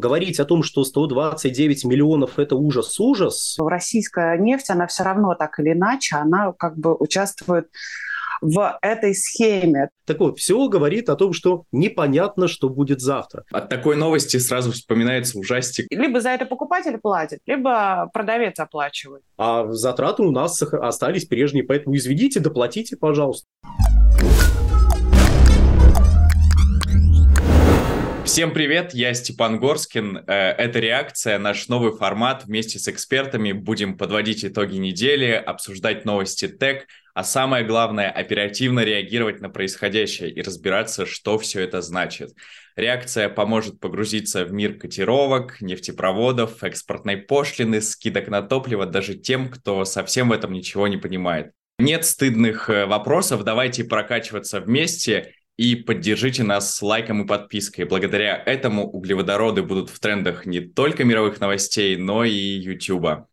Говорить о том, что 129 миллионов – это ужас-ужас. Российская нефть, она все равно так или иначе, она как бы участвует в этой схеме. Так вот, все говорит о том, что непонятно, что будет завтра. От такой новости сразу вспоминается ужастик. Либо за это покупатель платит, либо продавец оплачивает. А затраты у нас остались прежние, поэтому изведите, доплатите, пожалуйста. Всем привет, я Степан Горскин. Э, это «Реакция», наш новый формат. Вместе с экспертами будем подводить итоги недели, обсуждать новости ТЭК, а самое главное – оперативно реагировать на происходящее и разбираться, что все это значит. Реакция поможет погрузиться в мир котировок, нефтепроводов, экспортной пошлины, скидок на топливо даже тем, кто совсем в этом ничего не понимает. Нет стыдных э, вопросов, давайте прокачиваться вместе – и поддержите нас лайком и подпиской. Благодаря этому углеводороды будут в трендах не только мировых новостей, но и YouTube.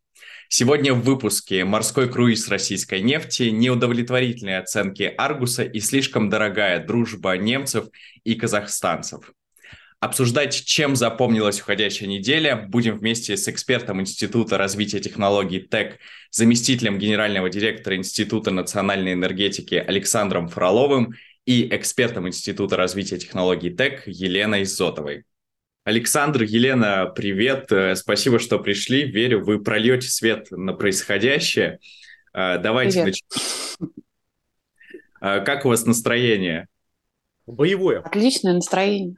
Сегодня в выпуске морской круиз российской нефти, неудовлетворительные оценки Аргуса и слишком дорогая дружба немцев и казахстанцев. Обсуждать, чем запомнилась уходящая неделя, будем вместе с экспертом Института развития технологий ТЭК, заместителем генерального директора Института национальной энергетики Александром Фроловым и экспертом Института развития технологий ТЭК Еленой Зотовой. Александр, Елена, привет. Э, спасибо, что пришли. Верю, вы прольете свет на происходящее. Э, давайте начнем. Э, как у вас настроение? Боевое. Отличное настроение.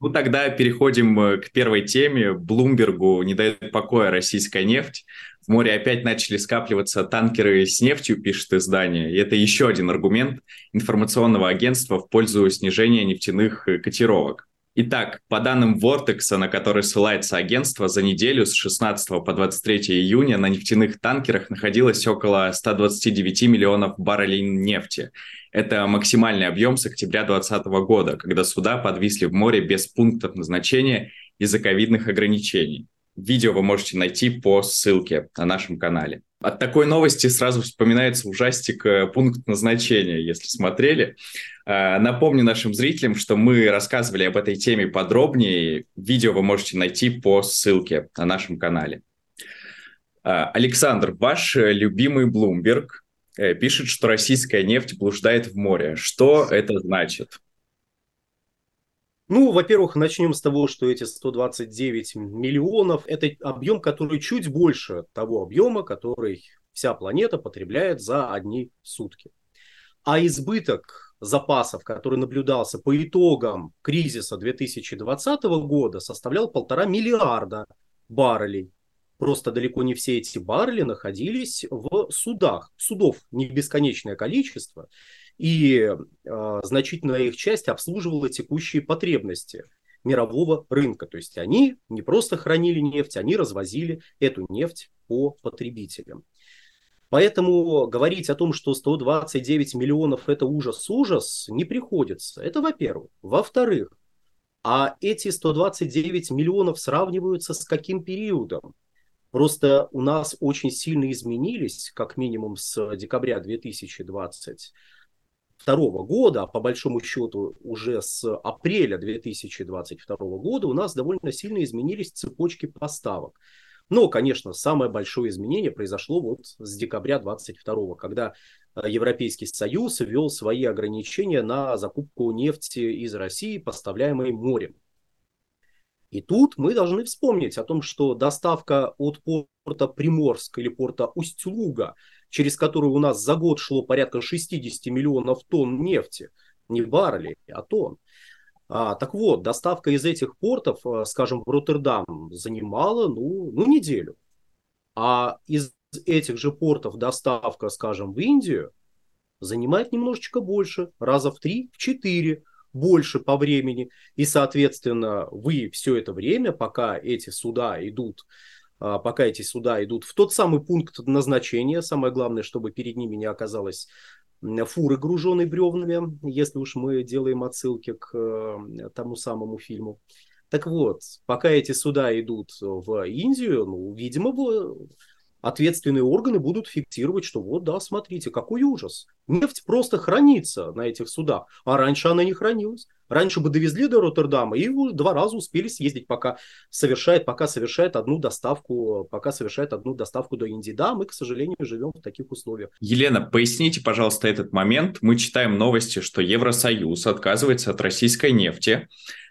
Ну, тогда переходим к первой теме. Блумбергу не дает покоя российская нефть. В море опять начали скапливаться танкеры с нефтью, пишет издание. И это еще один аргумент информационного агентства в пользу снижения нефтяных э, котировок. Итак, по данным Vortex, на который ссылается агентство, за неделю с 16 по 23 июня на нефтяных танкерах находилось около 129 миллионов баррелей нефти. Это максимальный объем с октября 2020 года, когда суда подвисли в море без пунктов назначения из-за ковидных ограничений. Видео вы можете найти по ссылке на нашем канале. От такой новости сразу вспоминается ужастик э, «Пункт назначения», если смотрели. Э, напомню нашим зрителям, что мы рассказывали об этой теме подробнее. Видео вы можете найти по ссылке на нашем канале. Э, Александр, ваш любимый Bloomberg пишет, что российская нефть блуждает в море. Что это значит? Ну, во-первых, начнем с того, что эти 129 миллионов – это объем, который чуть больше того объема, который вся планета потребляет за одни сутки. А избыток запасов, который наблюдался по итогам кризиса 2020 года, составлял полтора миллиарда баррелей. Просто далеко не все эти баррели находились в судах. Судов не бесконечное количество и э, значительная их часть обслуживала текущие потребности мирового рынка. То есть они не просто хранили нефть, они развозили эту нефть по потребителям. Поэтому говорить о том, что 129 миллионов это ужас-ужас, не приходится. Это во-первых. Во-вторых, а эти 129 миллионов сравниваются с каким периодом? Просто у нас очень сильно изменились, как минимум с декабря 2020 2022 года, а по большому счету уже с апреля 2022 года у нас довольно сильно изменились цепочки поставок. Но, конечно, самое большое изменение произошло вот с декабря 2022, когда э, Европейский Союз ввел свои ограничения на закупку нефти из России, поставляемой морем. И тут мы должны вспомнить о том, что доставка от порта Приморск или порта Усть-Луга через которую у нас за год шло порядка 60 миллионов тонн нефти, не баррелей, а тонн. А, так вот, доставка из этих портов, э, скажем, в Роттердам занимала ну, ну, неделю. А из этих же портов доставка, скажем, в Индию занимает немножечко больше, раза в три, в четыре больше по времени. И, соответственно, вы все это время, пока эти суда идут а, пока эти суда идут в тот самый пункт назначения. Самое главное, чтобы перед ними не оказалось фуры, груженной бревнами, если уж мы делаем отсылки к э, тому самому фильму. Так вот, пока эти суда идут в Индию, ну, видимо, ответственные органы будут фиксировать, что вот, да, смотрите, какой ужас. Нефть просто хранится на этих судах, а раньше она не хранилась. Раньше бы довезли до Роттердама и два раза успели съездить, пока совершает, пока совершает одну доставку, пока совершает одну доставку до Индии. Да, мы, к сожалению, живем в таких условиях. Елена, поясните, пожалуйста, этот момент. Мы читаем новости, что Евросоюз отказывается от российской нефти.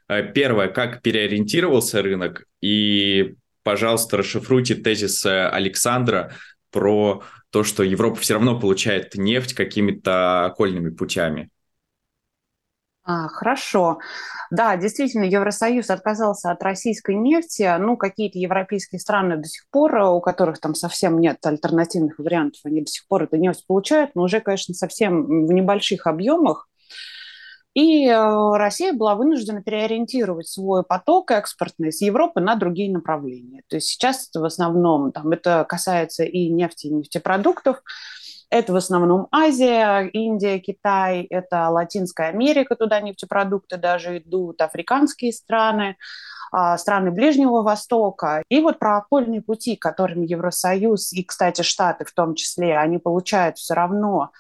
Э, первое, как переориентировался рынок, и пожалуйста, расшифруйте тезис э, Александра про то, что Европа все равно получает нефть какими-то окольными путями. А, хорошо. Да, действительно, Евросоюз отказался от российской нефти. Ну, какие-то европейские страны до сих пор, у которых там совсем нет альтернативных вариантов, они до сих пор эту нефть получают, но уже, конечно, совсем в небольших объемах. И э, Россия была вынуждена переориентировать свой поток экспортный с Европы на другие направления. То есть сейчас это в основном, там, это касается и нефти, и нефтепродуктов, это в основном Азия, Индия, Китай, это Латинская Америка, туда нефтепродукты даже идут, африканские страны, а, страны Ближнего Востока. И вот про окольные пути, которыми Евросоюз и, кстати, Штаты в том числе, они получают все равно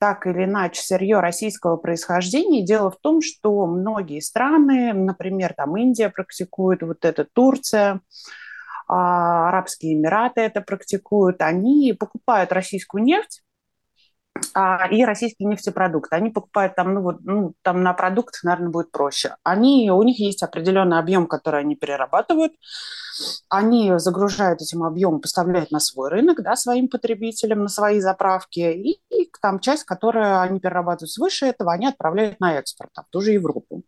так или иначе сырье российского происхождения. Дело в том, что многие страны, например, там Индия практикует вот это, Турция, а, Арабские Эмираты это практикуют, они покупают российскую нефть и российские нефтепродукты. Они покупают там, ну, вот, ну, там на продукт, наверное, будет проще. Они, у них есть определенный объем, который они перерабатывают. Они загружают этим объемом, поставляют на свой рынок, да, своим потребителям, на свои заправки. И, и там часть, которую они перерабатывают свыше этого, они отправляют на экспорт, а в ту же Европу.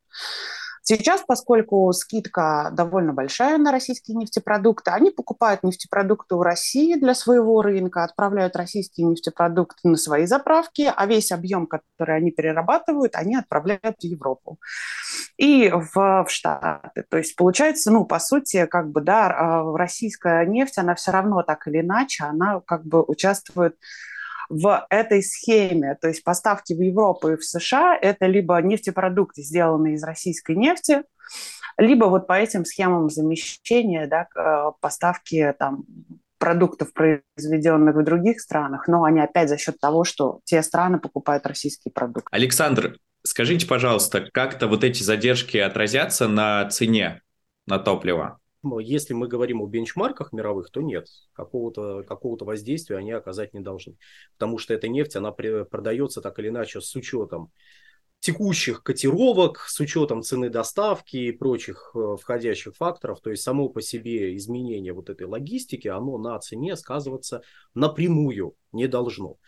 Сейчас, поскольку скидка довольно большая на российские нефтепродукты, они покупают нефтепродукты у России для своего рынка, отправляют российские нефтепродукты на свои заправки, а весь объем, который они перерабатывают, они отправляют в Европу и в, в Штаты. То есть получается, ну, по сути, как бы, да, а, российская нефть, она все равно так или иначе, она как бы участвует этой схеме. То есть поставки в Европу и в США – это либо нефтепродукты, сделанные из российской нефти, либо вот по этим схемам замещения да, э, поставки там, продуктов, произведенных в других странах, но они опять за счет того, что те страны покупают российские продукты. Александр, скажите, пожалуйста, как-то вот эти задержки отразятся на цене на топливо? Если мы говорим о бенчмарках мировых, то нет, какого-то какого воздействия они оказать не должны. Потому что эта нефть, она продается так или иначе с учетом текущих котировок, с учетом цены доставки и прочих э, входящих факторов. То есть само по себе изменение вот этой логистики, оно на цене сказываться напрямую не должно.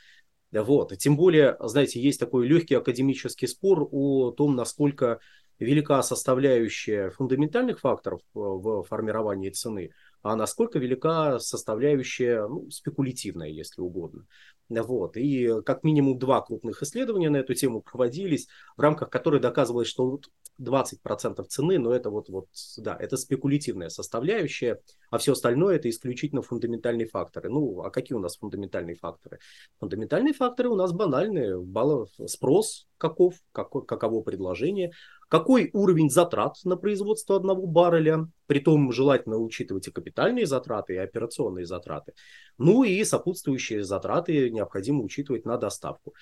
Вот. Тем более, знаете, есть такой легкий академический спор о том, насколько велика составляющая фундаментальных факторов э, в формировании цены, а насколько велика составляющая ну, спекулятивная, если угодно. Вот. И как минимум два крупных исследования на эту тему проводились, в рамках которых доказывалось, что 20% цены, но это вот, вот, да, это спекулятивная составляющая, а все остальное это исключительно фундаментальные факторы. Ну, а какие у нас фундаментальные факторы? Фундаментальные факторы у нас банальные. Спрос каков, каков, каково предложение, какой уровень затрат на производство одного барреля, при том желательно учитывать и капитальные затраты, и операционные затраты, ну и сопутствующие затраты необходимо учитывать на доставку.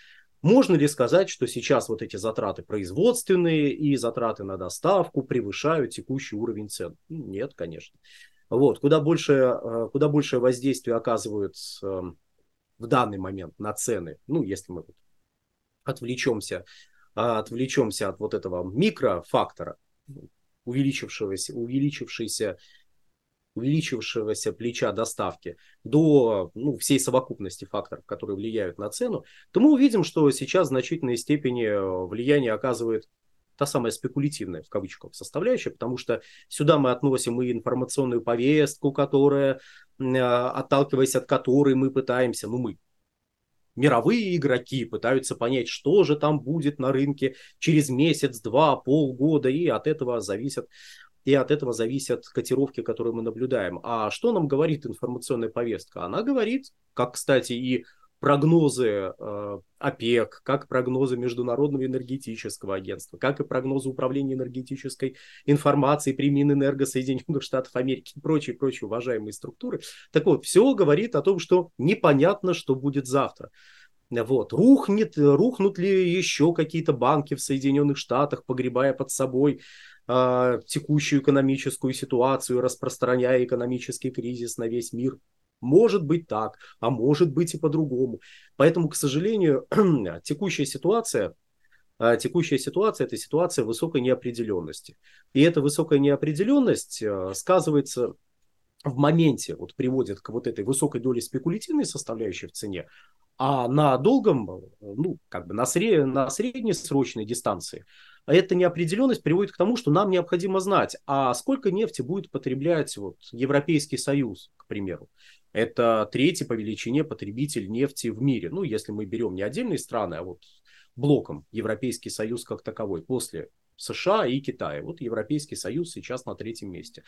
Можно ли сказать, что сейчас вот эти затраты производственные и затраты на доставку превышают текущий уровень цен? Нет, конечно. Вот, куда, больше, э, куда большее воздействие оказывают эм, в данный момент на цены, ну, если мы отвлечемся, а, отвлечемся от вот этого микрофактора, увеличившегося, увеличившейся увеличившегося плеча доставки до ну, всей совокупности факторов, которые влияют на цену, то мы увидим, что сейчас в значительной степени э, влияние оказывает та самая спекулятивная, в кавычках, составляющая, потому что сюда мы относим и информационную повестку, которая, э, отталкиваясь от которой мы пытаемся, ну мы, мировые игроки пытаются понять, что же там будет на рынке через месяц, два, полгода, и от этого зависят и от этого зависят котировки, которые мы наблюдаем. А что нам говорит информационная повестка? Она говорит, как, кстати, и прогнозы э, ОПЕК, как прогнозы Международного энергетического агентства, как и прогнозы Управления энергетической информацией при Минэнерго Соединенных Штатов Америки и прочие, прочие уважаемые структуры. Так вот, все говорит о том, что непонятно, что будет завтра. Вот. Рухнет, рухнут ли еще какие-то банки в Соединенных Штатах, погребая под собой э, текущую экономическую ситуацию, распространяя экономический кризис на весь мир. Может быть так, а может быть и по-другому. Поэтому, к сожалению, текущая ситуация, а, текущая ситуация – это ситуация высокой неопределенности. И эта высокая неопределенность а, сказывается в моменте, вот приводит к вот этой высокой доле спекулятивной составляющей в цене, а на долгом, ну, как бы на, сред... на среднесрочной дистанции эта неопределенность приводит к тому, что нам необходимо знать, а сколько нефти будет потреблять вот Европейский Союз, к примеру. Это третий по величине потребитель нефти в мире. Ну, если мы берем не отдельные страны, а вот блоком Европейский Союз как таковой, после США и Китая. Вот Европейский Союз сейчас на третьем месте.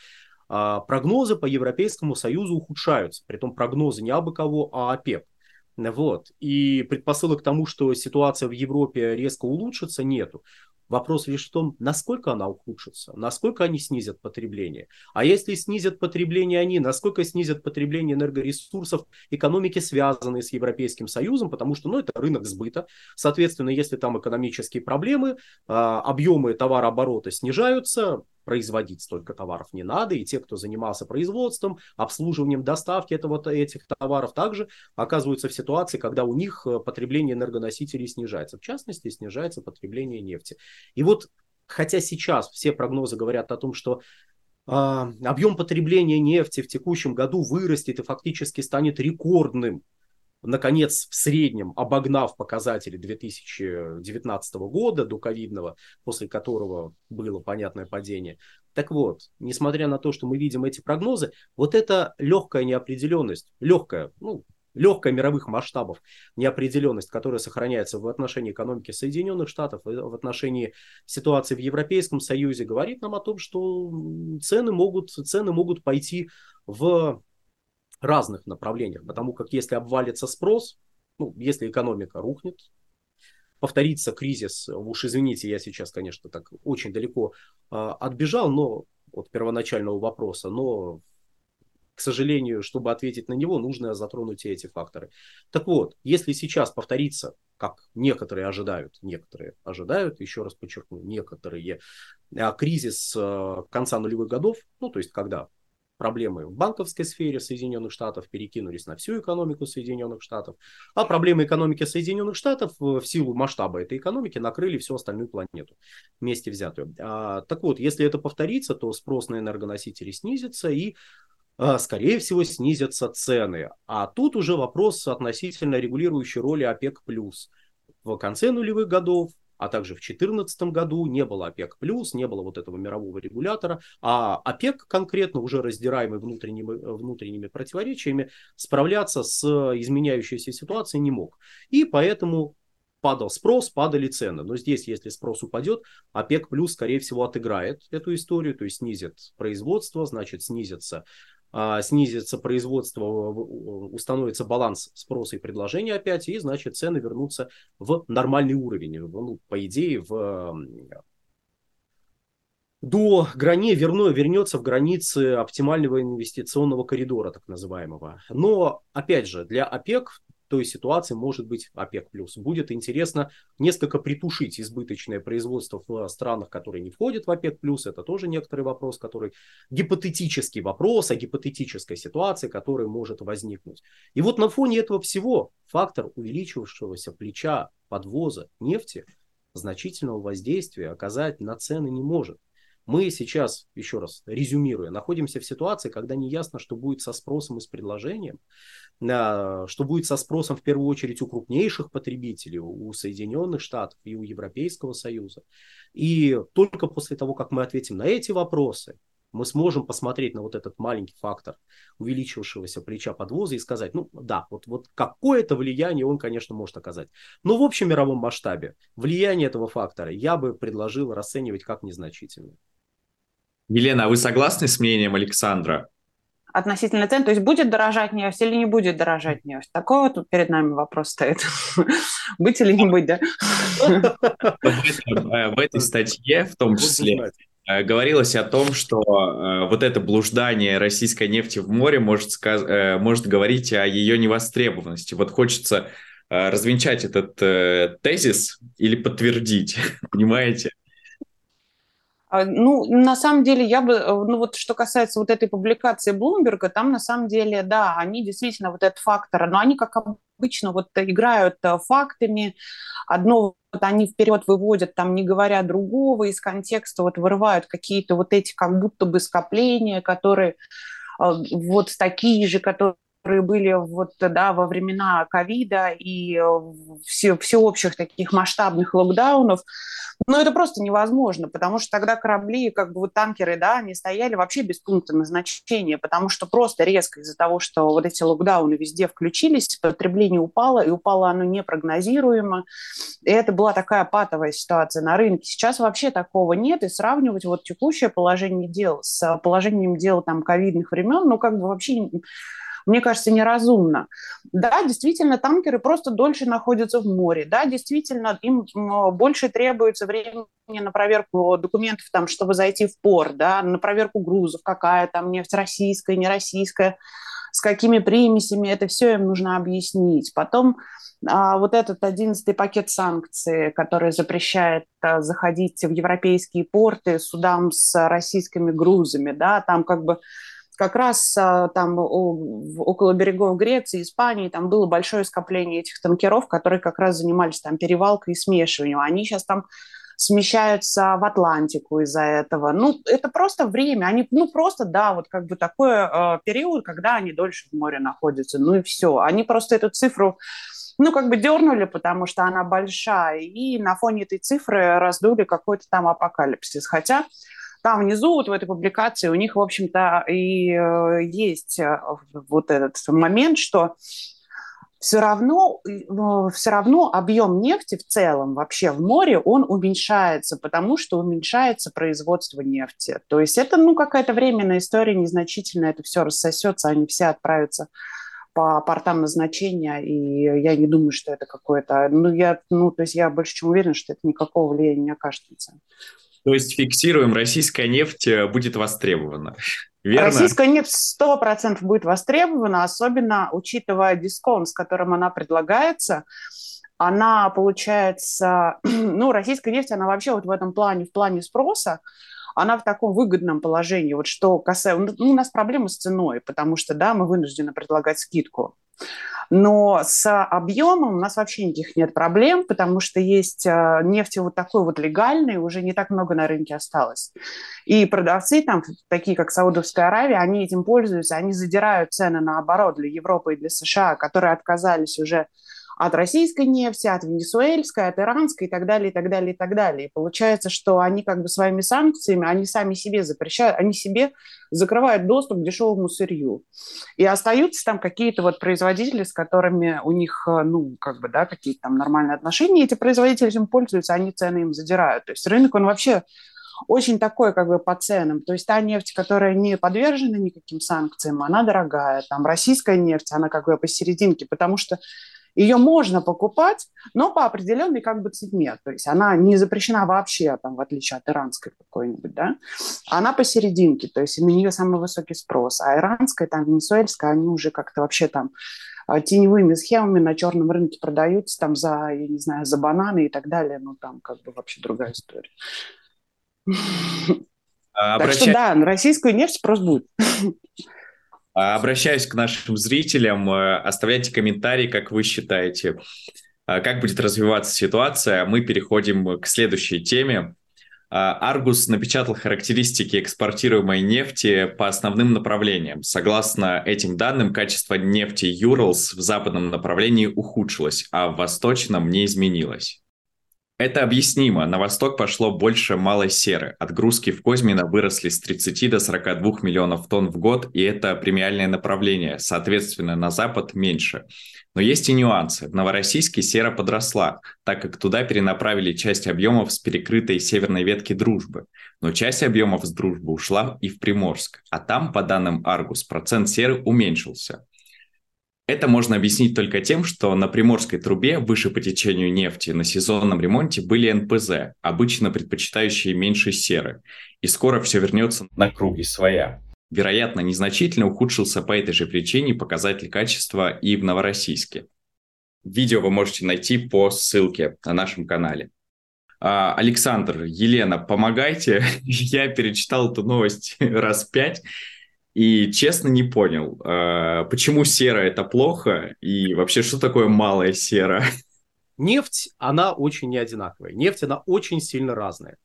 А прогнозы по Европейскому Союзу ухудшаются. Притом прогнозы не абы кого, а ОПЕК. Вот. И предпосылок к тому, что ситуация в Европе резко улучшится, нету. Вопрос лишь в том, насколько она ухудшится, насколько они снизят потребление. А если снизят потребление они, насколько снизят потребление энергоресурсов экономики, связанные с Европейским Союзом, потому что ну, это рынок сбыта. Соответственно, если там экономические проблемы, а, объемы товарооборота снижаются, производить столько товаров не надо, и те, кто занимался производством, обслуживанием доставки этого, этих товаров, также оказываются в ситуации, когда у них э, потребление энергоносителей снижается. В частности, снижается потребление нефти. И вот, хотя сейчас все прогнозы говорят о том, что э, объем потребления нефти в текущем году вырастет и фактически станет рекордным наконец, в среднем обогнав показатели 2019 года, до ковидного, после которого было понятное падение. Так вот, несмотря на то, что мы видим эти прогнозы, вот эта легкая неопределенность, легкая, ну, легкая мировых масштабов неопределенность, которая сохраняется в отношении экономики Соединенных Штатов, в отношении ситуации в Европейском Союзе, говорит нам о том, что цены могут, цены могут пойти в разных направлениях, потому как если обвалится спрос, ну, если экономика рухнет, повторится кризис, уж извините, я сейчас, конечно, так очень далеко э, отбежал, но от первоначального вопроса, но, к сожалению, чтобы ответить на него, нужно затронуть и эти факторы. Так вот, если сейчас повторится, как некоторые ожидают, некоторые ожидают, еще раз подчеркну, некоторые, а, кризис э, конца нулевых годов, ну, то есть когда проблемы в банковской сфере Соединенных Штатов перекинулись на всю экономику Соединенных Штатов, а проблемы экономики Соединенных Штатов в силу масштаба этой экономики накрыли всю остальную планету вместе взятую. А, так вот, если это повторится, то спрос на энергоносители снизится и а, скорее всего, снизятся цены. А тут уже вопрос относительно регулирующей роли ОПЕК+. В конце нулевых годов а также в 2014 году не было ОПЕК+, не было вот этого мирового регулятора, а ОПЕК конкретно, уже раздираемый внутренними, внутренними противоречиями, справляться с изменяющейся ситуацией не мог. И поэтому падал спрос, падали цены. Но здесь, если спрос упадет, ОПЕК плюс, скорее всего, отыграет эту историю, то есть снизит производство, значит, снизится снизится производство, установится баланс спроса и предложения опять, и, значит, цены вернутся в нормальный уровень. Ну, по идее, в до грани верно, вернется в границы оптимального инвестиционного коридора, так называемого. Но, опять же, для ОПЕК той ситуации может быть ОПЕК+. Будет интересно несколько притушить избыточное производство в странах, которые не входят в ОПЕК+. Это тоже некоторый вопрос, который гипотетический вопрос о гипотетической ситуации, который может возникнуть. И вот на фоне этого всего фактор увеличившегося плеча подвоза нефти значительного воздействия оказать на цены не может. Мы сейчас, еще раз резюмируя, находимся в ситуации, когда не ясно, что будет со спросом и с предложением, а, что будет со спросом в первую очередь у крупнейших потребителей, у Соединенных Штатов и у Европейского Союза. И только после того, как мы ответим на эти вопросы, мы сможем посмотреть на вот этот маленький фактор увеличившегося плеча подвоза и сказать, ну да, вот, вот какое-то влияние он, конечно, может оказать. Но в общем мировом масштабе влияние этого фактора я бы предложил расценивать как незначительное. Елена, а вы согласны с мнением Александра? относительно цен. То есть будет дорожать нефть или не будет дорожать нефть? Такой вот перед нами вопрос стоит. Быть или не быть, да? В этой статье в том числе э, говорилось о том, что э, вот это блуждание российской нефти в море может, сказ... э, может говорить о ее невостребованности. Вот хочется э, развенчать этот э, тезис или подтвердить, понимаете? А, ну, на самом деле, я бы, э, ну вот что касается вот этой публикации Блумберга, там на самом деле, да, они действительно вот этот фактор, но они, как обычно, вот играют э, фактами, одно вот они вперед выводят, там, не говоря другого, из контекста вот вырывают какие-то вот эти как будто бы скопления, которые э, вот такие же, которые были вот, да, во времена ковида и все, всеобщих таких масштабных локдаунов, но это просто невозможно, потому что тогда корабли, как бы вот танкеры, да, они стояли вообще без пункта назначения, потому что просто резко из-за того, что вот эти локдауны везде включились, потребление упало, и упало оно непрогнозируемо. И это была такая патовая ситуация на рынке. Сейчас вообще такого нет, и сравнивать вот текущее положение дел с положением дел там ковидных времен, ну как бы вообще мне кажется, неразумно. Да, действительно, танкеры просто дольше находятся в море. Да, действительно, им больше требуется времени на проверку документов, там, чтобы зайти в порт, да, на проверку грузов, какая там нефть российская, не российская, с какими примесями, это все им нужно объяснить. Потом а, вот этот одиннадцатый пакет санкций, который запрещает а, заходить в европейские порты судам с российскими грузами, да, там как бы как раз а, там около берегов Греции, Испании, там было большое скопление этих танкеров, которые как раз занимались там перевалкой и смешиванием. Они сейчас там смещаются в Атлантику из-за этого. Ну, это просто время. Они, ну, просто, да, вот как бы такой э, период, когда они дольше в море находятся. Ну и все. Они просто эту цифру ну, как бы дернули, потому что она большая, и на фоне этой цифры раздули какой-то там апокалипсис. Хотя там внизу, вот в этой публикации, у них, в общем-то, и э, есть э, вот этот момент, что все равно, ну, все равно объем нефти в целом вообще в море, он уменьшается, потому что уменьшается производство нефти. То есть это, ну, какая-то временная история, незначительная, это все рассосется, они все отправятся по портам назначения, и я не думаю, что это какое-то... Ну, я, ну, то есть я больше чем уверена, что это никакого влияния не окажет на цену. То есть фиксируем, российская нефть э, будет востребована. Верно? Российская нефть 100% будет востребована, особенно учитывая дисконт, с которым она предлагается. Она получается, ну, российская нефть, она вообще вот в этом плане, в плане спроса, она в таком выгодном положении. Вот что касается... Ну, у нас проблемы с ценой, потому что, да, мы вынуждены предлагать скидку. Но с объемом у нас вообще никаких нет проблем, потому что есть э, нефти вот такой вот легальной, уже не так много на рынке осталось. И продавцы там, такие как Саудовская Аравия, они этим пользуются, они задирают цены наоборот для Европы и для США, которые отказались уже от российской нефти, от венесуэльской, от иранской и так далее, и так далее, и так далее. И получается, что они как бы своими санкциями, они сами себе запрещают, они себе закрывают доступ к дешевому сырью. И остаются там какие-то вот производители, с которыми у них, э, ну, как бы, да, какие-то там нормальные отношения, эти производители этим пользуются, они цены им задирают. То есть рынок, он вообще очень такой как бы по ценам. То есть та нефть, которая не подвержена никаким санкциям, она дорогая. Там российская нефть, она как бы посерединке, потому что ее можно покупать, но по определенной как бы цене. То есть она не запрещена вообще, там, в отличие от иранской какой-нибудь, да. Она посерединке, то есть на нее самый высокий спрос. А иранская, там, венесуэльская, они уже как-то вообще там а, теневыми схемами на черном рынке продаются там за, я не знаю, за бананы и так далее. Ну, там как бы вообще другая история. А, так что да, на российскую нефть спрос будет. А, обращаюсь к нашим зрителям. Э, оставляйте комментарии, как вы считаете, а, как будет развиваться ситуация. Мы переходим к следующей теме. Аргус напечатал характеристики экспортируемой нефти по основным направлениям. Согласно этим данным, качество нефти Юралс в западном направлении ухудшилось, а в восточном не изменилось. Это объяснимо. На восток пошло больше малой серы. Отгрузки в Козьмино выросли с 30 до 42 миллионов тонн в год, и это премиальное направление. Соответственно, на запад меньше. Но есть и нюансы. В Новороссийске сера подросла, так как туда перенаправили часть объемов с перекрытой северной ветки дружбы. Но часть объемов с дружбы ушла и в Приморск. А там, по данным Аргус, процент серы уменьшился. Это можно объяснить только тем, что на Приморской трубе выше по течению нефти на сезонном ремонте были НПЗ, обычно предпочитающие меньше серы, и скоро все вернется на круги своя. Вероятно, незначительно ухудшился по этой же причине показатель качества и в Новороссийске. Видео вы можете найти по ссылке на нашем канале. А, Александр, Елена, помогайте. Я перечитал эту новость раз пять и честно не понял, э, почему сера это плохо и вообще что такое малая сера? Нефть, она очень не одинаковая. Нефть, она очень сильно разная.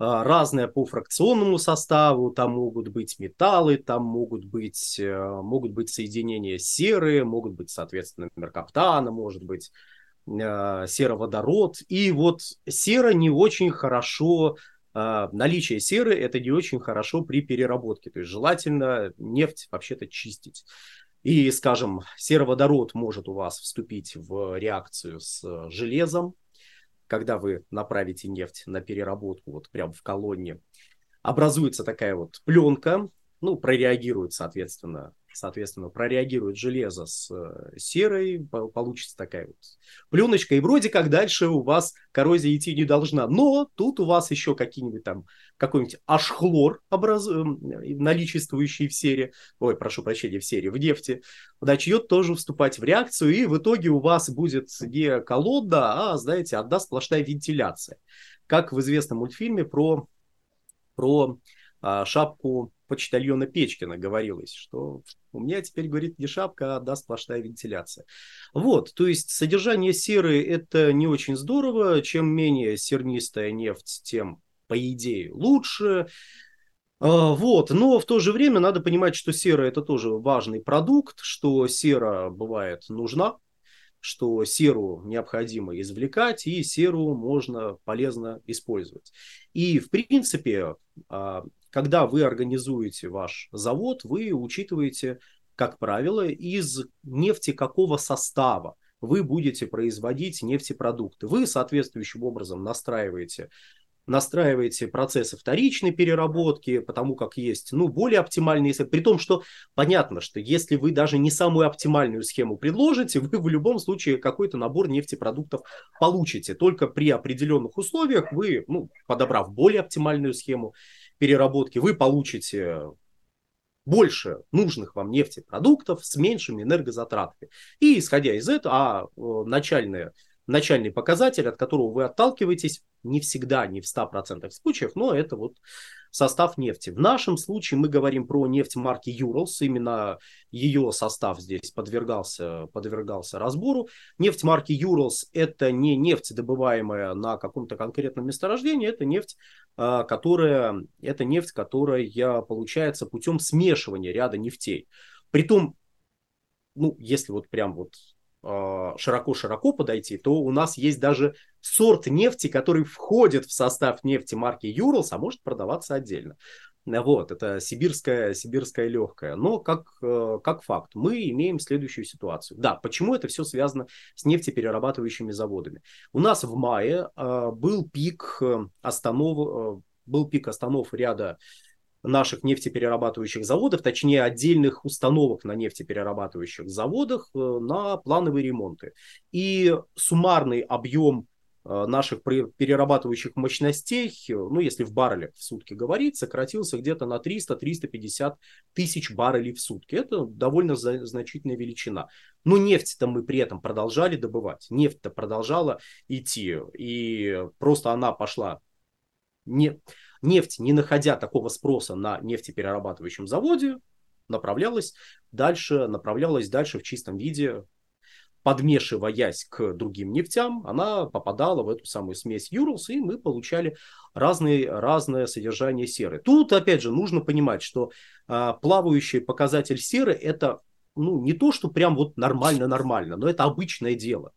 Э, разная по фракционному составу, там могут быть металлы, там могут быть, э, могут быть соединения серы, могут быть, соответственно, меркаптана, может быть сероводород. И вот сера не очень хорошо а, наличие серы это не очень хорошо при переработке. То есть желательно нефть вообще-то чистить. И, скажем, сероводород может у вас вступить в реакцию с железом, когда вы направите нефть на переработку вот прямо в колонне. Образуется такая вот пленка, ну, прореагирует, соответственно, соответственно, прореагирует железо с э, серой, получится такая вот пленочка, и вроде как дальше у вас коррозия идти не должна. Но тут у вас еще какие-нибудь там, какой-нибудь ашхлор образ... наличествующий в сере, ой, прошу прощения, в сере, в нефти, начнет тоже вступать в реакцию, и в итоге у вас будет не колода, а, знаете, одна сплошная вентиляция. Как в известном мультфильме про, про шапку почтальона Печкина говорилось, что у меня теперь, говорит, не шапка, а да, сплошная вентиляция. Вот, то есть содержание серы – это не очень здорово. Чем менее сернистая нефть, тем, по идее, лучше. А, вот, но в то же время надо понимать, что сера – это тоже важный продукт, что сера бывает нужна, что серу необходимо извлекать, и серу можно полезно использовать. И, в принципе, а, когда вы организуете ваш завод, вы учитываете, как правило, из нефти какого состава вы будете производить нефтепродукты. Вы соответствующим образом настраиваете настраиваете процессы вторичной переработки, потому как есть ну, более оптимальные, при том, что понятно, что если вы даже не самую оптимальную схему предложите, вы в любом случае какой-то набор нефтепродуктов получите. Только при определенных условиях вы, ну, подобрав более оптимальную схему, переработки вы получите больше нужных вам нефтепродуктов с меньшими энергозатратами. И исходя из этого, а начальные, начальный показатель, от которого вы отталкиваетесь, не всегда, не в 100% случаев, но это вот состав нефти. В нашем случае мы говорим про нефть марки Urals, именно ее состав здесь подвергался, подвергался разбору. Нефть марки Urals это не нефть, добываемая на каком-то конкретном месторождении, это нефть, которая, это нефть, которая получается путем смешивания ряда нефтей. Притом, ну, если вот прям вот а, широко-широко подойти, то у нас есть даже сорт нефти, который входит в состав нефти марки Юралс, а может продаваться отдельно. Вот, это сибирская, сибирская легкая. Но как, э, как факт, мы имеем следующую ситуацию. Да, почему это все связано с нефтеперерабатывающими заводами? У нас в мае э, был пик э, останов, был пик останов ряда наших нефтеперерабатывающих заводов, точнее отдельных установок на нефтеперерабатывающих заводах на плановые ремонты. И суммарный объем наших перерабатывающих мощностей, э, ну, если в баррелях в сутки говорить, сократился где-то на 300-350 тысяч баррелей в сутки. Это довольно значительная величина. Но нефть-то мы при этом продолжали добывать. Нефть-то продолжала идти. И просто она пошла не нефть, не находя такого спроса на нефтеперерабатывающем заводе, направлялась дальше, направлялась дальше в чистом виде, подмешиваясь к другим нефтям, она попадала в эту самую смесь Юрлс, и мы получали разные, разное содержание серы. Тут, опять же, нужно понимать, что э, плавающий показатель серы это ну, не то, что прям вот нормально-нормально, но это обычное дело.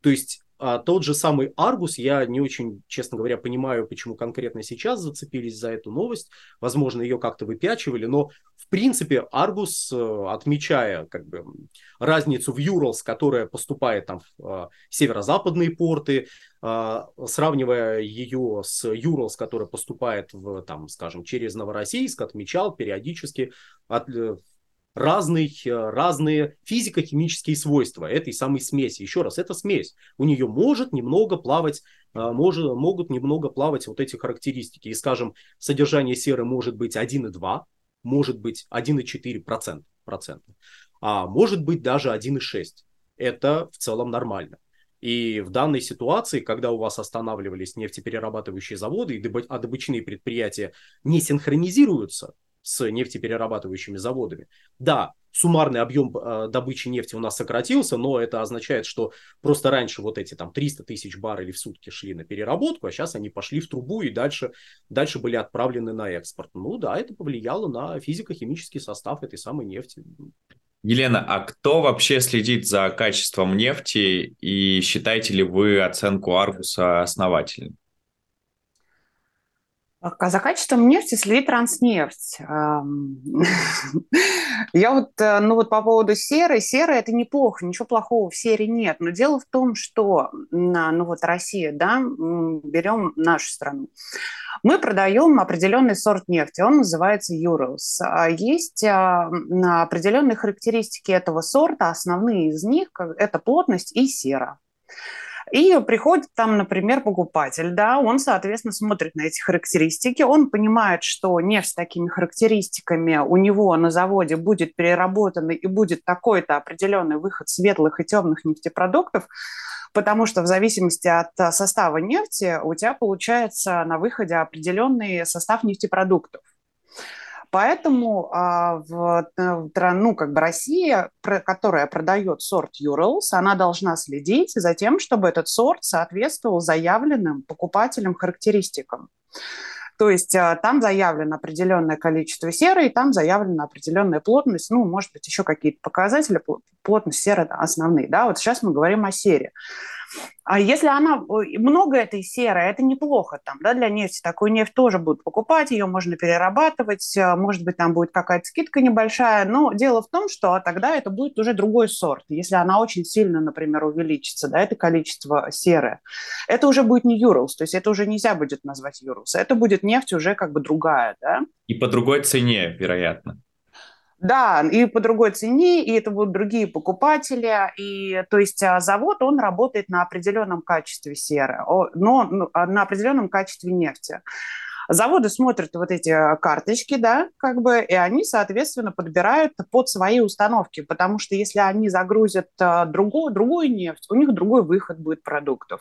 То есть а тот же самый Аргус, я не очень, честно говоря, понимаю, почему конкретно сейчас зацепились за эту новость. Возможно, ее как-то выпячивали, но в принципе Аргус, э, отмечая как бы разницу в Юралс, которая поступает там в э, северо-западные порты, э, сравнивая ее с Юралс, которая поступает в, там, скажем, через Новороссийск, отмечал периодически от, разные, разные физико-химические свойства этой самой смеси. Еще раз, это смесь. У нее может немного плавать, а, может, могут немного плавать вот эти характеристики. И, скажем, содержание серы может быть 1,2, может быть 1,4%, процента, а может быть даже 1,6. Это в целом нормально. И в данной ситуации, когда у вас останавливались нефтеперерабатывающие заводы, и а добычные предприятия не синхронизируются, с нефтеперерабатывающими заводами. Да, суммарный объем э, добычи нефти у нас сократился, но это означает, что просто раньше вот эти там 300 тысяч баррелей в сутки шли на переработку, а сейчас они пошли в трубу и дальше, дальше были отправлены на экспорт. Ну да, это повлияло на физико-химический состав этой самой нефти. Елена, а кто вообще следит за качеством нефти и считаете ли вы оценку Аргуса основательной? А за качеством нефти следит Транснефть. Я вот, э, ну вот по поводу серы, сера это неплохо, ничего плохого в сере нет. Но дело в том, что, ну вот Россия, да, берем нашу страну. Мы продаем определенный сорт нефти, он называется Urals. А есть а, определенные характеристики этого сорта, основные из них – это плотность и сера. И приходит там, например, покупатель, да, он, соответственно, смотрит на эти характеристики, он понимает, что нефть с такими характеристиками у него на заводе будет переработана и будет такой-то определенный выход светлых и темных нефтепродуктов, потому что в зависимости от состава нефти у тебя получается на выходе определенный состав нефтепродуктов. Поэтому а, в, э, ну, как бы Россия, которая продает сорт Urals, она должна следить за тем, чтобы этот сорт соответствовал заявленным покупателям характеристикам. То есть а, там заявлено определенное количество серы, и там заявлена определенная плотность, ну, может быть, еще какие-то показатели, плотность серы основные. Да? Вот сейчас мы говорим о сере. А если она много этой серы, это неплохо там, да, для нефти. Такую нефть тоже будут покупать, ее можно перерабатывать, э, может быть, там будет какая-то скидка небольшая, но дело в том, что тогда это будет уже другой сорт. Если она очень сильно, например, увеличится, да, это количество серы, это уже будет не Urals, то есть это уже нельзя будет назвать Urals, это будет нефть уже как бы другая, да. И по другой цене, вероятно. Да, и по другой цене, и это будут другие покупатели. И, то есть а, завод, он работает на определенном качестве серы, но ну, а, на определенном качестве нефти. Заводы смотрят вот эти а, карточки, да, как бы, и они, соответственно, подбирают под свои установки, потому что если они загрузят а, другую, другую нефть, у них другой выход будет продуктов.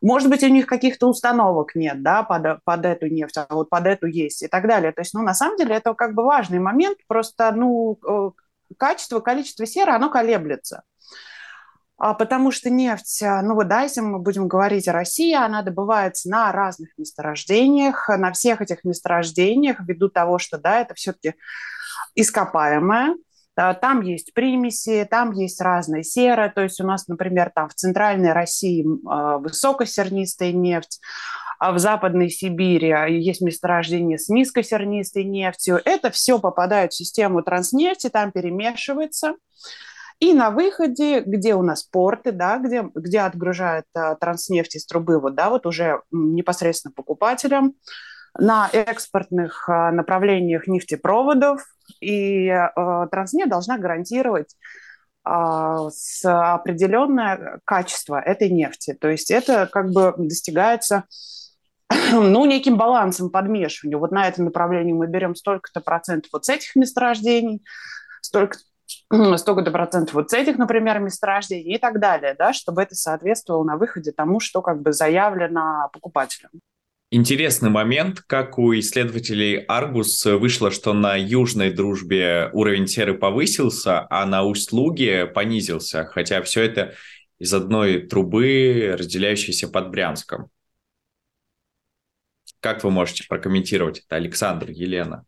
Может быть, у них каких-то установок нет, да, под, под эту нефть, а вот под эту есть и так далее. То есть, ну, на самом деле, это как бы важный момент, просто, ну, э, качество, количество серы, оно колеблется. А потому что нефть, а, ну вот да, если мы будем говорить о России, она добывается на разных месторождениях, на всех этих месторождениях, ввиду того, что да, это все-таки ископаемое, там есть примеси, там есть разная сера, то есть у нас, например, там в центральной России а, высокосернистая нефть, а в Западной Сибири есть месторождение с низкосернистой нефтью. Это все попадает в систему транснефти, там перемешивается. И на выходе, где у нас порты, да, где, где отгружают а, транснефть из трубы, вот, да, вот уже непосредственно покупателям, на экспортных а, направлениях нефтепроводов, и а, транснефть должна гарантировать а, с определенное качество этой нефти. То есть это как бы достигается ну, неким балансом подмешивания. Вот на этом направлении мы берем столько-то процентов вот с этих месторождений, столько столько-то процентов вот с этих, например, месторождений и так далее, да, чтобы это соответствовало на выходе тому, что как бы заявлено покупателям. Интересный момент, как у исследователей Аргус вышло, что на южной дружбе уровень серы повысился, а на услуге понизился, хотя все это из одной трубы, разделяющейся под Брянском. Как вы можете прокомментировать это, Александр, Елена?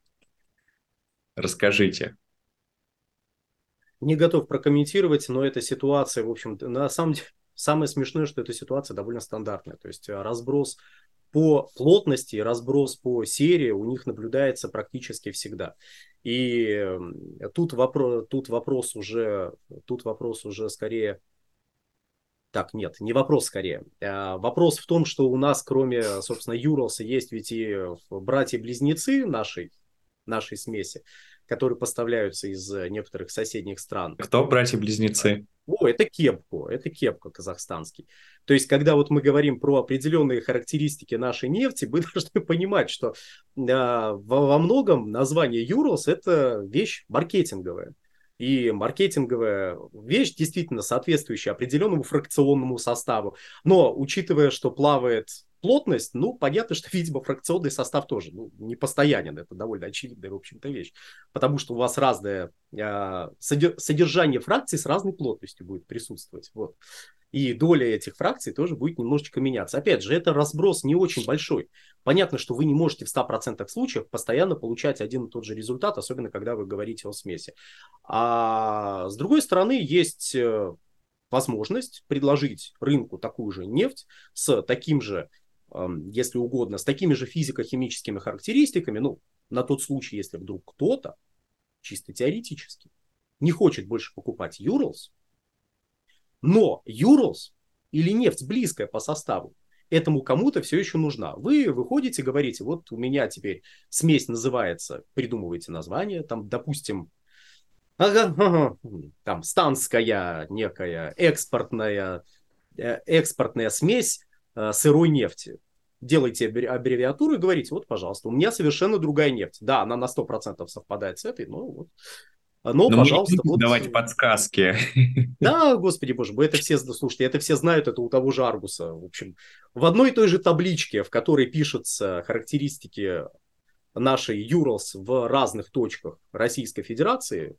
Расскажите не готов прокомментировать, но эта ситуация, в общем на самом деле, самое смешное, что эта ситуация довольно стандартная. То есть разброс по плотности, разброс по серии у них наблюдается практически всегда. И тут вопрос, тут вопрос уже, тут вопрос уже скорее так, нет, не вопрос скорее. А, вопрос в том, что у нас, кроме, собственно, Юралса, есть ведь и братья-близнецы нашей, нашей смеси, которые поставляются из некоторых соседних стран. Кто братья-близнецы? О, это кепку, это кепка казахстанский. То есть, когда вот мы говорим про определенные характеристики нашей нефти, мы должны понимать, что э, во, во многом название Юралс это вещь маркетинговая и маркетинговая вещь, действительно соответствующая определенному фракционному составу. Но учитывая, что плавает плотность, ну, понятно, что, видимо, фракционный состав тоже ну, не постоянен. Это довольно очевидная, в общем-то, вещь. Потому что у вас разное э, содержание фракций с разной плотностью будет присутствовать. Вот и доля этих фракций тоже будет немножечко меняться. Опять же, это разброс не очень большой. Понятно, что вы не можете в 100% случаев постоянно получать один и тот же результат, особенно когда вы говорите о смеси. А с другой стороны, есть э, возможность предложить рынку такую же нефть с таким же, если угодно, с такими же физико-химическими характеристиками, ну, на тот случай, если вдруг кто-то, чисто теоретически, не хочет больше покупать Urals, но Юрлс или нефть близкая по составу, этому кому-то все еще нужна. Вы выходите, говорите, вот у меня теперь смесь называется, придумываете название, там, допустим, ага, ага, там, станская некая экспортная, э, экспортная смесь сырой нефти. Делайте аббревиатуру и говорите, вот, пожалуйста, у меня совершенно другая нефть. Да, она на 100% совпадает с этой, но вот но, Но пожалуйста, вот... давать подсказки. Да, господи боже мой, это все, слушайте, это все знают, это у того же Аргуса. В общем, в одной и той же табличке, в которой пишутся характеристики нашей Юралс в разных точках Российской Федерации,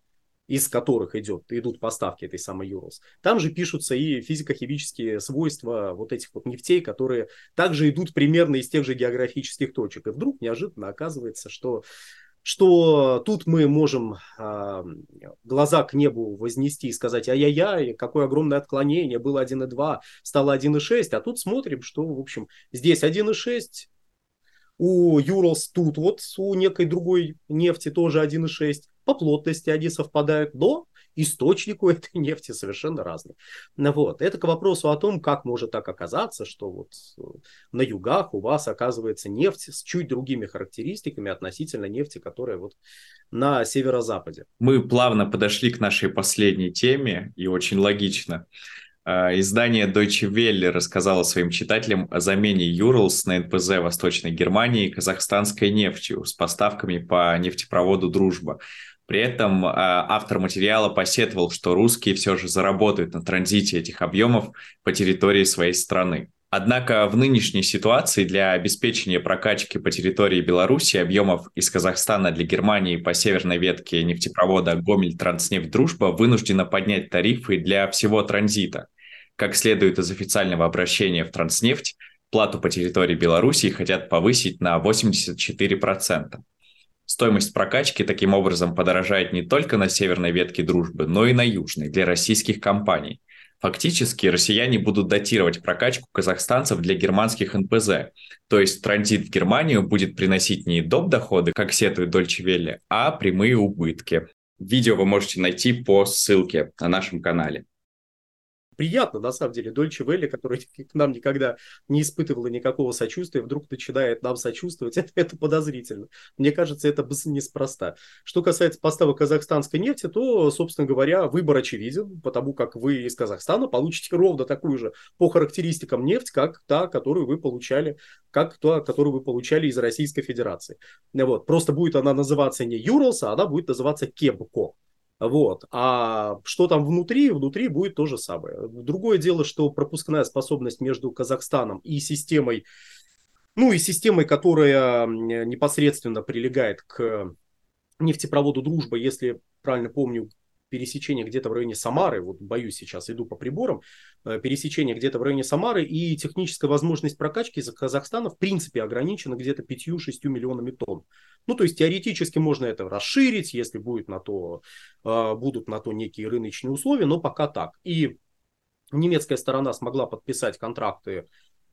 из которых идет, идут поставки этой самой Юралс, там же пишутся и физико-химические свойства вот этих вот нефтей, которые также идут примерно из тех же географических точек. И вдруг неожиданно оказывается, что что тут мы можем э, глаза к небу вознести и сказать, ай-яй-яй, какое огромное отклонение, было 1,2, стало 1,6, а тут смотрим, что, в общем, здесь 1,6, у Юралс тут вот у некой другой нефти тоже 1,6, по плотности они совпадают, но источник у этой нефти совершенно разный. Ну вот. Это к вопросу о том, как может так оказаться, что вот э, на югах у вас оказывается нефть с чуть другими характеристиками относительно нефти, которая вот на северо-западе. Мы плавно подошли к нашей последней теме, и очень логично. А, издание Deutsche Welle рассказало своим читателям о замене Юрлс на НПЗ Восточной Германии казахстанской нефтью с поставками по нефтепроводу «Дружба». При этом э, автор материала посетовал, что русские все же заработают на транзите этих объемов по территории своей страны. Однако в нынешней ситуации для обеспечения прокачки по территории Беларуси объемов из Казахстана для Германии по северной ветке нефтепровода Гомель-Транснефть-Дружба вынуждена поднять тарифы для всего транзита. Как следует из официального обращения в Транснефть, плату по территории Беларуси хотят повысить на 84%. Стоимость прокачки таким образом подорожает не только на северной ветке дружбы, но и на южной для российских компаний. Фактически россияне будут датировать прокачку казахстанцев для германских НПЗ, то есть транзит в Германию будет приносить не доп. доходы, как сетует Дольче Велли, а прямые убытки. Видео вы можете найти по ссылке на нашем канале приятно, на самом деле, Дольче Велли, который к нам никогда не испытывала никакого сочувствия, вдруг начинает нам сочувствовать, это, это подозрительно. Мне кажется, это неспроста. Что касается поставок казахстанской нефти, то, собственно говоря, выбор очевиден, потому как вы из Казахстана получите ровно такую же по характеристикам нефть, как та, которую вы получали, как та, которую вы получали из Российской Федерации. Вот. Просто будет она называться не Юралс, а она будет называться Кебко. Вот. А что там внутри? Внутри будет то же самое. Другое дело, что пропускная способность между Казахстаном и системой, ну и системой, которая непосредственно прилегает к нефтепроводу «Дружба», если правильно помню, пересечение где-то в районе Самары, вот боюсь сейчас, иду по приборам, э, пересечение где-то в районе Самары, и техническая возможность прокачки из Казахстана в принципе ограничена где-то 5-6 миллионами тонн. Ну, то есть теоретически можно это расширить, если будет на то, э, будут на то некие рыночные условия, но пока так. И немецкая сторона смогла подписать контракты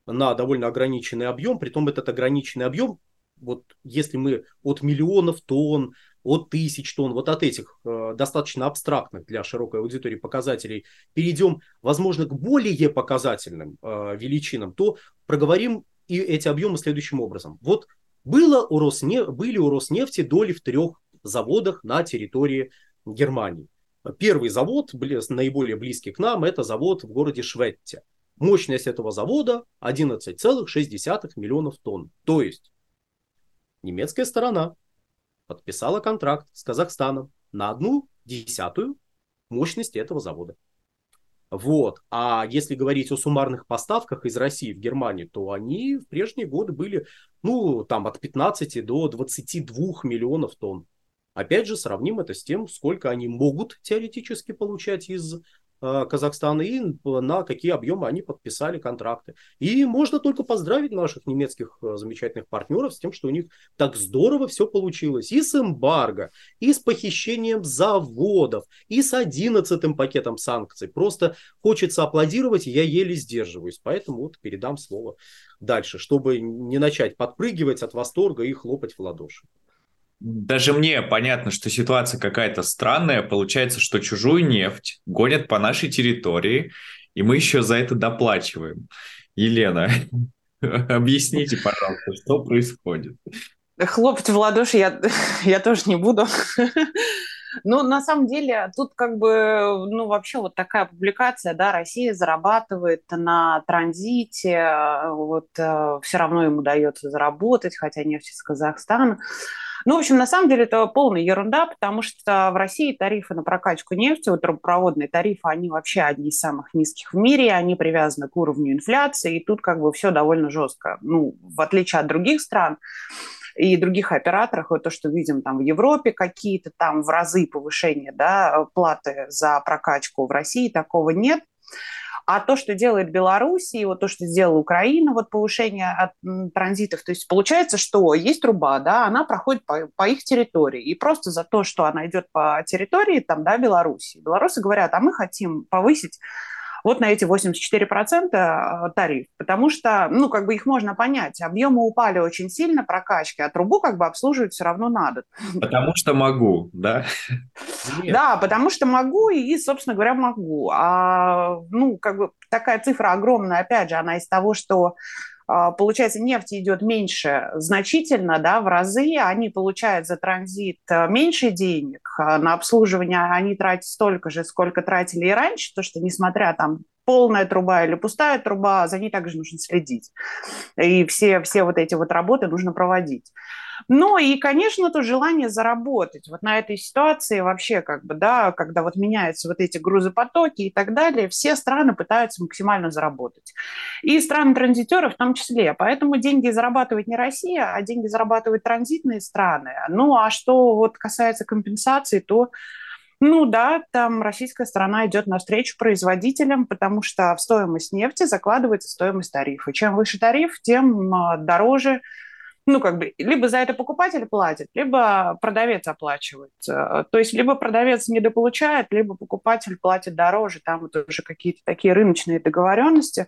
на довольно ограниченный объем, притом этот ограниченный объем, вот если мы от миллионов тонн, от тысяч тонн, вот от этих э, достаточно абстрактных для широкой аудитории показателей перейдем, возможно, к более показательным э, величинам, то проговорим и эти объемы следующим образом. Вот было у Роснеф... были у Роснефти доли в трех заводах на территории Германии. Первый завод, наиболее близкий к нам, это завод в городе Шветте. Мощность этого завода 11,6 миллионов тонн. То есть немецкая сторона подписала контракт с Казахстаном на одну десятую мощности этого завода. Вот. А если говорить о суммарных поставках из России в Германию, то они в прежние годы были, ну, там от 15 до 22 миллионов тонн. Опять же, сравним это с тем, сколько они могут теоретически получать из Казахстана и на какие объемы они подписали контракты. И можно только поздравить наших немецких э, замечательных партнеров с тем, что у них так здорово все получилось. И с эмбарго, и с похищением заводов, и с одиннадцатым пакетом санкций. Просто хочется аплодировать, я еле сдерживаюсь. Поэтому вот передам слово дальше, чтобы не начать подпрыгивать от восторга и хлопать в ладоши даже мне понятно, что ситуация какая-то странная. Получается, что чужую нефть гонят по нашей территории, и мы еще за это доплачиваем. Елена, объясните, пожалуйста, что происходит? Хлопать в ладоши я, я тоже не буду. Ну, на самом деле, тут как бы, ну, вообще вот такая публикация, да, Россия зарабатывает на транзите, вот э, все равно ему удается заработать, хотя нефть из Казахстана. Ну, в общем, на самом деле это полная ерунда, потому что в России тарифы на прокачку нефти, вот трубопроводные тарифы, они вообще одни из самых низких в мире, они привязаны к уровню инфляции, и тут как бы все довольно жестко. Ну, в отличие от других стран, и других операторах, вот то, что видим там в Европе, какие-то там в разы повышения да, платы за прокачку в России, такого нет. А то, что делает Беларусь, и вот то, что сделала Украина, вот повышение от транзитов, то есть получается, что есть труба, да, она проходит по, по их территории, и просто за то, что она идет по территории там, да, Беларуси, белорусы говорят, а мы хотим повысить вот на эти 84% э, тариф, потому что, ну, как бы их можно понять, объемы упали очень сильно прокачки, а трубу как бы обслуживать все равно надо. Потому что могу, да? Нет. Да, потому что могу и, собственно говоря, могу. А, ну, как бы такая цифра огромная, опять же, она из того, что получается, нефть идет меньше значительно, да, в разы, они получают за транзит э, меньше денег, а на обслуживание они тратят столько же, сколько тратили и раньше, то что несмотря там полная труба или пустая труба, за ней также нужно следить. И все, все вот эти вот работы нужно проводить. Ну и, конечно, то желание заработать. Вот на этой ситуации вообще, как бы, да, когда вот меняются вот эти грузопотоки и так далее, все страны пытаются максимально заработать. И страны-транзитеры в том числе. Поэтому деньги зарабатывает не Россия, а деньги зарабатывают транзитные страны. Ну а что вот касается компенсации, то ну да, там российская сторона идет навстречу производителям, потому что в стоимость нефти закладывается стоимость тарифа. Чем выше тариф, тем а, дороже ну, как бы, либо за это покупатель платит, либо продавец оплачивает. Э, то есть, либо продавец недополучает, либо покупатель платит дороже. Там вот уже какие-то такие рыночные договоренности.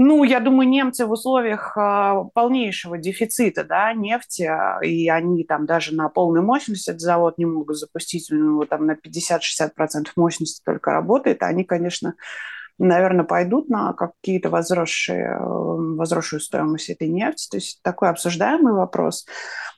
Ну, я думаю, немцы в условиях э, полнейшего дефицита да, нефти, э, и они там даже на полной мощности этот завод не могут запустить, ну, там на 50-60% мощности только работает, они, конечно, наверное, пойдут на какие-то возросшие, эм, возросшую стоимость этой нефти. То есть такой обсуждаемый вопрос.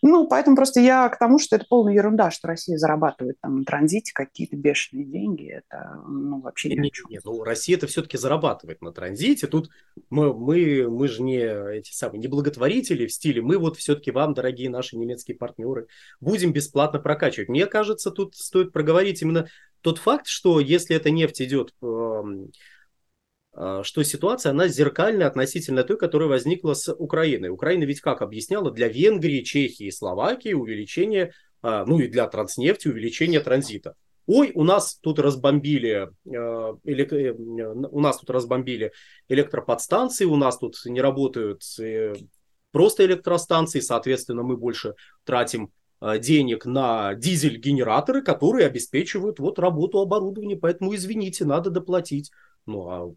Ну, поэтому просто я к тому, что это полная ерунда, что Россия зарабатывает там на транзите какие-то бешеные деньги. Это ну, вообще о чем. Нет, ну, Россия это все-таки зарабатывает на транзите. Тут мы, мы, мы же не эти самые, не благотворители в стиле. Мы вот все-таки вам, дорогие наши немецкие партнеры, будем бесплатно прокачивать. Мне кажется, тут стоит проговорить именно тот факт, что если эта нефть идет эм, что ситуация, она зеркальная относительно той, которая возникла с Украиной. Украина ведь как объясняла, для Венгрии, Чехии и Словакии увеличение, а, ну и для транснефти увеличение транзита. Ой, у нас тут разбомбили, а, э, у нас тут разбомбили электроподстанции, у нас тут не работают э, просто электростанции, соответственно, мы больше тратим денег на дизель-генераторы, которые обеспечивают вот работу оборудования, поэтому извините, надо доплатить. Ну, а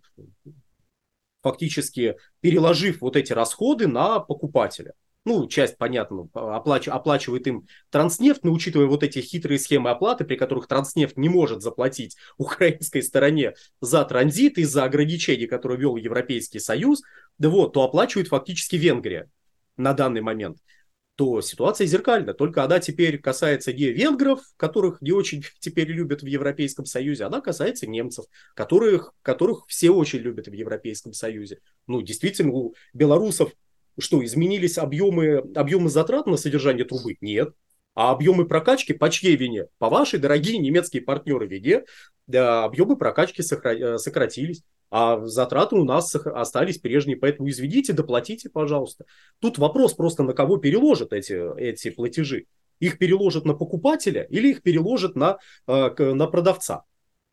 фактически переложив вот эти расходы на покупателя. Ну, часть, понятно, оплач, оплачивает им Транснефть, но учитывая вот эти хитрые схемы оплаты, при которых Транснефть не может заплатить украинской стороне за транзит из-за ограничений, которые вел Европейский Союз, да вот, то оплачивает фактически Венгрия на данный момент то ситуация зеркальна. Только она теперь касается не венгров, которых не очень теперь любят в Европейском Союзе, она касается немцев, которых, которых все очень любят в Европейском Союзе. Ну, действительно, у белорусов что, изменились объемы, объемы затрат на содержание трубы? Нет. А объемы прокачки по чьей вине? По вашей, дорогие немецкие партнеры вине, да, объемы прокачки э, сократились а затраты у нас остались прежние, поэтому изведите, доплатите, пожалуйста. Тут вопрос просто, на кого переложат эти, эти платежи. Их переложат на покупателя или их переложат на, э, на продавца.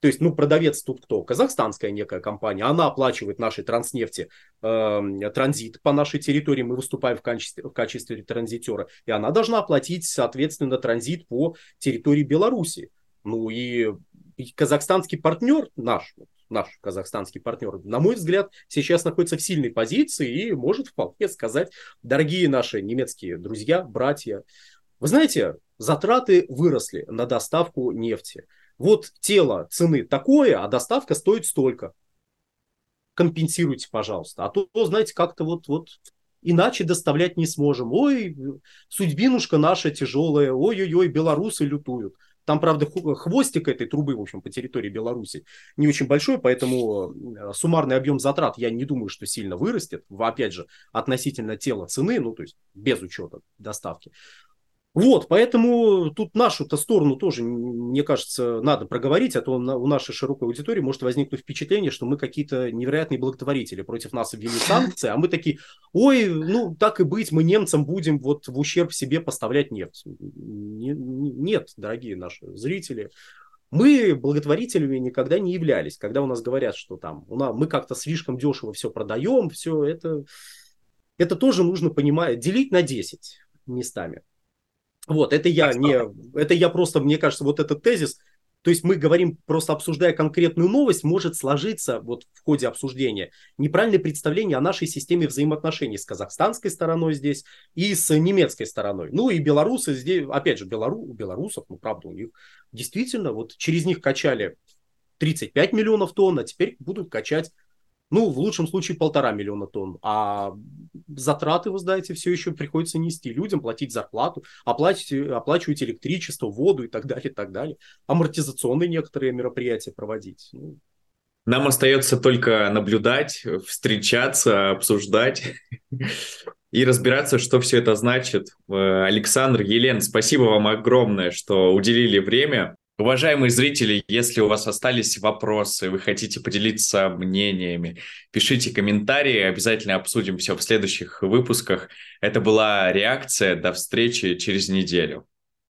То есть, ну, продавец тут кто? Казахстанская некая компания. Она оплачивает нашей транснефти э, транзит по нашей территории. Мы выступаем в качестве, в качестве транзитера. И она должна оплатить, соответственно, транзит по территории Беларуси. Ну и, и казахстанский партнер наш, наш казахстанский партнер, на мой взгляд, сейчас находится в сильной позиции и может вполне сказать, дорогие наши немецкие друзья, братья, вы знаете, затраты выросли на доставку нефти. Вот тело цены такое, а доставка стоит столько. Компенсируйте, пожалуйста. А то, знаете, как-то вот, вот иначе доставлять не сможем. Ой, судьбинушка наша тяжелая, ой-ой-ой, белорусы лютуют. Там, правда, хвостик этой трубы, в общем, по территории Беларуси не очень большой, поэтому э, суммарный объем затрат, я не думаю, что сильно вырастет. Опять же, относительно тела цены, ну, то есть без учета доставки. Вот, поэтому тут нашу-то сторону тоже, мне кажется, надо проговорить, а то у нашей широкой аудитории может возникнуть впечатление, что мы какие-то невероятные благотворители, против нас ввели санкции, а мы такие, ой, ну так и быть, мы немцам будем вот в ущерб себе поставлять нефть. Нет, дорогие наши зрители, мы благотворителями никогда не являлись. Когда у нас говорят, что там у нас, мы как-то слишком дешево все продаем, все это, это тоже нужно понимать, делить на 10 местами. Вот, это я не, это я просто, мне кажется, вот этот тезис, то есть мы говорим, просто обсуждая конкретную новость, может сложиться вот в ходе обсуждения неправильное представление о нашей системе взаимоотношений с казахстанской стороной здесь и с немецкой стороной. Ну и белорусы здесь, опять же, белору, белорусов, ну правда, у них действительно, вот через них качали 35 миллионов тонн, а теперь будут качать ну, в лучшем случае полтора миллиона тонн. А затраты, вы знаете, все еще приходится нести людям, платить зарплату, оплачивать, оплачивать электричество, воду и так далее, и так далее. Амортизационные некоторые мероприятия проводить. Ну. Нам остается только наблюдать, встречаться, обсуждать и разбираться, что все это значит. Э, Александр, Елен, спасибо вам огромное, что уделили время. Уважаемые зрители, если у вас остались вопросы, вы хотите поделиться мнениями, пишите комментарии, обязательно обсудим все в следующих выпусках. Это была реакция. До встречи через неделю.